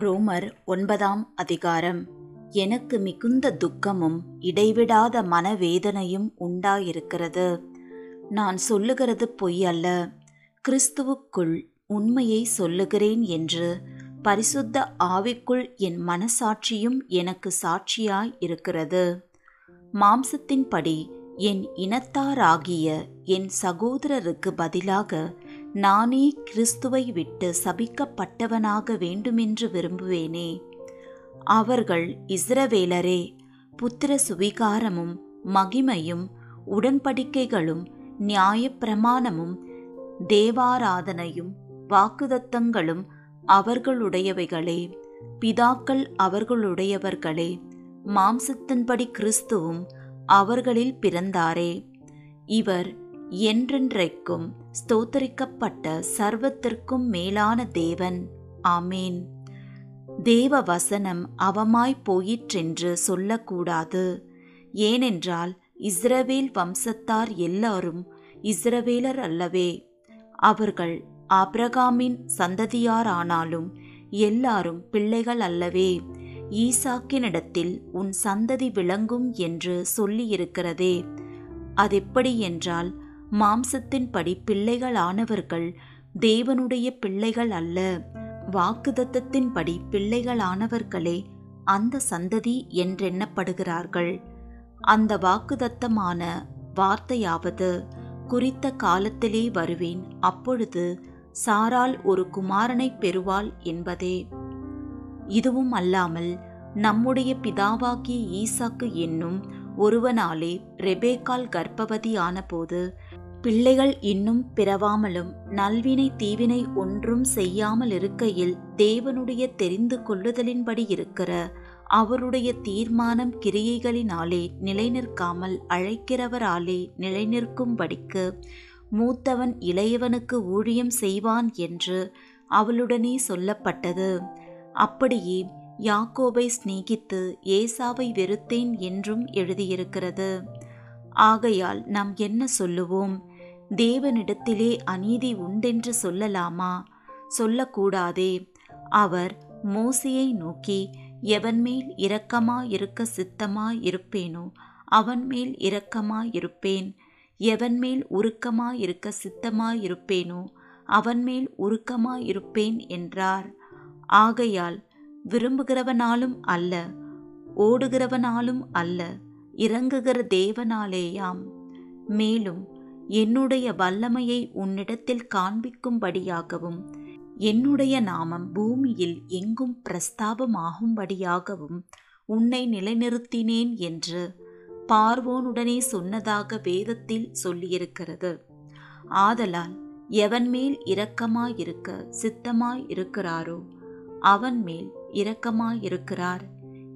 ரோமர் ஒன்பதாம் அதிகாரம். எனக்கு மிகுந்த துக்கமும் இடைவிடாத மனவேதனையும் உண்டாயிருக்கிறது. நான் சொல்லுகிறது பொய் அல்ல. கிறிஸ்துவுக்குள் உண்மையை சொல்லுகிறேன் என்று பரிசுத்த ஆவிக்குள் என் மனசாட்சியும் எனக்கு சாட்சியாய் இருக்கிறது மாம்சத்தின்படி என் இனத்தாராகிய என் சகோதரருக்கு பதிலாக நானே கிறிஸ்துவை விட்டு சபிக்கப்பட்டவனாக வேண்டுமென்று விரும்புவேனே. அவர்கள் இஸ்ரவேலரே புத்திர சுவிகாரமும் மகிமையும் உடன்படிக்கைகளும் நியாயப்பிரமாணமும் தேவாராதனையும் வாக்குதத்தங்களும் அவர்களுடையவைகளே. பிதாக்கள் அவர்களுடையவர்களே மாம்சத்தின்படி கிறிஸ்துவும் அவர்களில் பிறந்தாரே. இவர் என்றென்றைக்கும் ஸ்தோத்தரிக்கப்பட்ட சர்வத்திற்கும் மேலான தேவன். ஆமேன். தேவ வசனம் அவமாய் போயிற்றென்று சொல்லக்கூடாது. ஏனென்றால் இஸ்ரவேல் வம்சத்தார் எல்லாரும் இஸ்ரவேலர் அல்லவே. அவர்கள் ஆப்ரகாமின் சந்ததியாரானாலும் எல்லாரும் பிள்ளைகள் அல்லவே. ஈசாக்கினிடத்தில் உன் சந்ததி விளங்கும் என்று சொல்லியிருக்கிறதே. அதெப்படி என்றால் மாம்சத்தின்படி பிள்ளைகளானவர்கள் தேவனுடைய பிள்ளைகள் அல்ல. வாக்குதத்தத்தின்படி பிள்ளைகளானவர்களே அந்த சந்ததி என்றெண்ணப்படுகிறார்கள். அந்த வாக்குதத்தமான வார்த்தையாவது குறித்த காலத்திலே வருவேன் அப்பொழுது சாரால் ஒரு குமாரனை பெறுவாள் என்பதே. இதுவும் அல்லாமல் நம்முடைய பிதாவாகிய ஈசாக்கு என்னும் ஒருவனாலே ரெபேக்கால் கர்ப்பவதியான போது பிள்ளைகள் இன்னும் பிறவாமலும் நல்வினை தீவினை ஒன்றும் செய்யாமல் இருக்கையில் தேவனுடைய தெரிந்து கொள்ளுதலின்படி இருக்கிற அவருடைய தீர்மானம் கிரியைகளினாலே நிலைநிற்காமல் அழைக்கிறவராலே நிலைநிற்கும்படிக்கு மூத்தவன் இளையவனுக்கு ஊழியம் செய்வான் என்று அவளுடனே சொல்லப்பட்டது. அப்படியே யாக்கோபை சிநேகித்து ஏசாவை வெறுத்தேன் என்றும் எழுதியிருக்கிறது. ஆகையால் நாம் என்ன சொல்லுவோம்? தேவனிடத்திலே அநீதி உண்டென்று சொல்லலாமா? சொல்லக்கூடாதே. அவர் மோசையை நோக்கி எவன் மேல் இரக்கமா இருக்க சித்தமா இருப்பேனோ அவன் மேல் இரக்கமா இருப்பேன் எவன் மேல் உருக்கமா இருக்க சித்தமா இருப்பேனோ அவன் மேல் உருக்கமா இருப்பேன் என்றார். ஆகையால் விரும்புகிறவனாலும் அல்ல ஓடுகிறவனாலும் அல்ல இறங்குகிற தேவனாலேயாம். மேலும் என்னுடைய வல்லமையை உன்னிடத்தில் காண்பிக்கும்படியாகவும் என்னுடைய நாமம் பூமியில் எங்கும் பிரஸ்தாபமாகும்படியாகவும் உன்னை நிலைநிறுத்தினேன் என்று பார்வோனுடனே சொன்னதாக வேதத்தில் சொல்லியிருக்கிறது. ஆதலால் எவன் மேல் இரக்கமாயிருக்க சித்தமாயிருக்கிறாரோ அவன் மேல் இரக்கமாயிருக்கிறார்.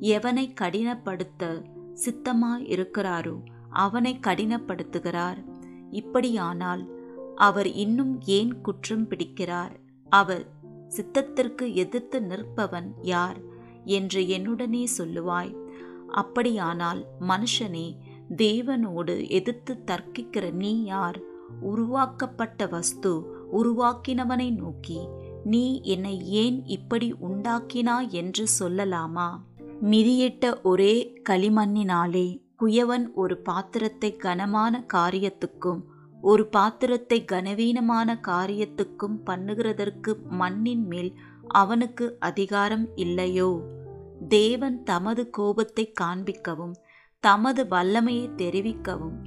எவனை கடினப்படுத்த சித்தமாயிருக்கிறாரோ அவனை கடினப்படுத்துகிறார். இப்படியானால் அவர் இன்னும் ஏன் குற்றம் பிடிக்கிறார்? அவர் சித்தத்திற்கு எதிர்த்து நிற்பவன் யார்? என்று என்னுடனே சொல்லுவாய். அப்படியானால் மனுஷனே தேவனோடு எதிர்த்து தர்க்கிக்கிற நீ யார்? உருவாக்கப்பட்ட வஸ்து உருவாக்கினவனை நோக்கி நீ என்னை ஏன் இப்படி உண்டாக்கினா என்று சொல்லலாமா? மிதியிட்ட ஒரே களிமண்ணினாலே குயவன் ஒரு பாத்திரத்தை கனமான காரியத்துக்கும் ஒரு பாத்திரத்தை கனவீனமான காரியத்துக்கும் பண்ணுகிறதற்கு மண்ணின் மேல் அவனுக்கு அதிகாரம் இல்லையோ? தேவன் தமது கோபத்தை காண்பிக்கவும் தமது வல்லமையை தெரிவிக்கவும்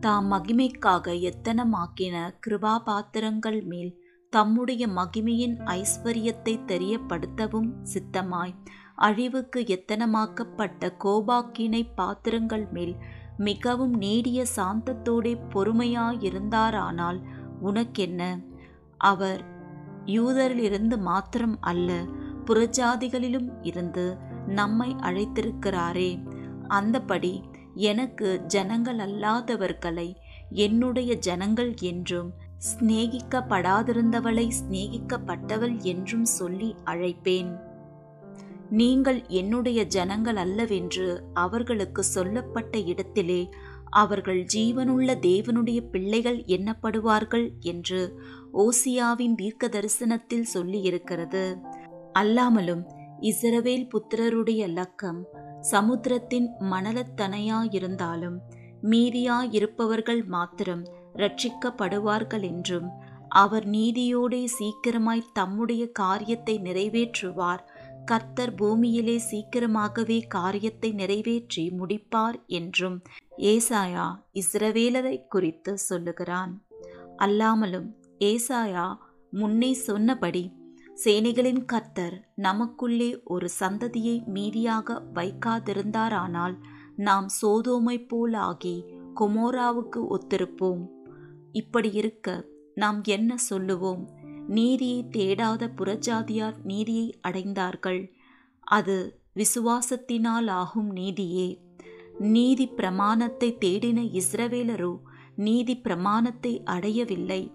தாம் மகிமைக்காக எத்தனமாக்கின கிருபா பாத்திரங்கள் மேல் தம்முடைய மகிமையின் ஐஸ்வர்யத்தை தெரியப்படுத்தவும் சித்தமாய் அழிவுக்கு எத்தனமாக்கப்பட்ட கோபாக்கினை பாத்திரங்கள் மேல் மிகவும் நீடிய சாந்தத்தோடே பொறுமையாயிருந்தாரானால் உனக்கென்ன? அவர் யூதரிலிருந்து மாத்திரம் அல்ல புறஜாதிகளிலும் இருந்து நம்மை அழைத்திருக்கிறாரே. அந்தபடி எனக்கு ஜனங்கள் அல்லாதவர்களை என்னுடைய ஜனங்கள் என்றும் சிநேகிக்கப்படாதிருந்தவளை சிநேகிக்கப்பட்டவள் என்றும் சொல்லி அழைப்பேன். நீங்கள் என்னுடைய ஜனங்கள் அல்லவென்று அவர்களுக்கு சொல்லப்பட்ட இடத்திலே அவர்கள் ஜீவனுள்ள தேவனுடைய பிள்ளைகள் எண்ணப்படுவார்கள் என்று ஓசியாவின் தீர்க்க தரிசனத்தில் சொல்லியிருக்கிறது. அல்லாமலும் இஸ்ரவேல் புத்திரருடைய லக்கம் சமுத்திரத்தின் மணலத்தனையாயிருந்தாலும் மீதியாயிருப்பவர்கள் மாத்திரம் ரட்சிக்கப்படுவார்கள் என்றும் அவர் நீதியோடே சீக்கிரமாய் தம்முடைய காரியத்தை நிறைவேற்றுவார் கர்த்தர் பூமியிலே சீக்கிரமாகவே காரியத்தை நிறைவேற்றி முடிப்பார் என்றும் ஏசாயா இஸ்ரவேலரை குறித்து சொல்லுகிறான். அல்லாமலும் ஏசாயா முன்னே சொன்னபடி சேனைகளின் கர்த்தர் நமக்குள்ளே ஒரு சந்ததியை மீதியாக வைக்காதிருந்தாரானால் நாம் சோதோமை போலாகி கொமோராவுக்கு ஒத்திருப்போம். இப்படி இருக்க நாம் என்ன சொல்லுவோம்? நீதியை தேடாத புறஜாதியார் நீதியை அடைந்தார்கள். அது விசுவாசத்தினால் ஆகும் நீதியே. நீதி பிரமாணத்தை தேடின இஸ்ரவேலரோ நீதி பிரமாணத்தை அடையவில்லை.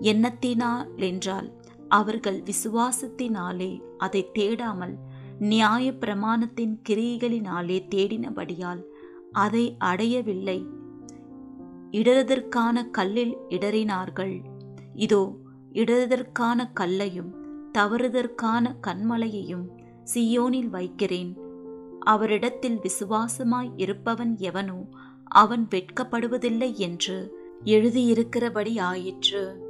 எண்ணத்தினால் என்றால் அவர்கள் விசுவாசத்தினாலே அதை தேடாமல் நியாய பிரமாணத்தின் கிரியைகளினாலே தேடினபடியால் அதை அடையவில்லை. இடறதற்கான கல்லில் இடறினார்கள். இதோ இடறுதற்கான கல்லையும் தவறுதற்கான கண்மலையையும் சியோனில் வைக்கிறேன். அவரிடத்தில் விசுவாசமாய் இருப்பவன் எவனோ அவன் வெட்கப்படுவதில்லை என்று எழுதியிருக்கிறபடி ஆயிற்று